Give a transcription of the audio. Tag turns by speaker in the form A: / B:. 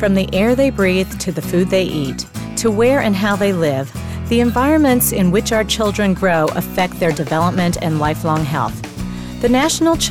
A: From the air they breathe to the food they eat, to where and how they live, the environments in which our children grow affect their development and lifelong health. The National Children's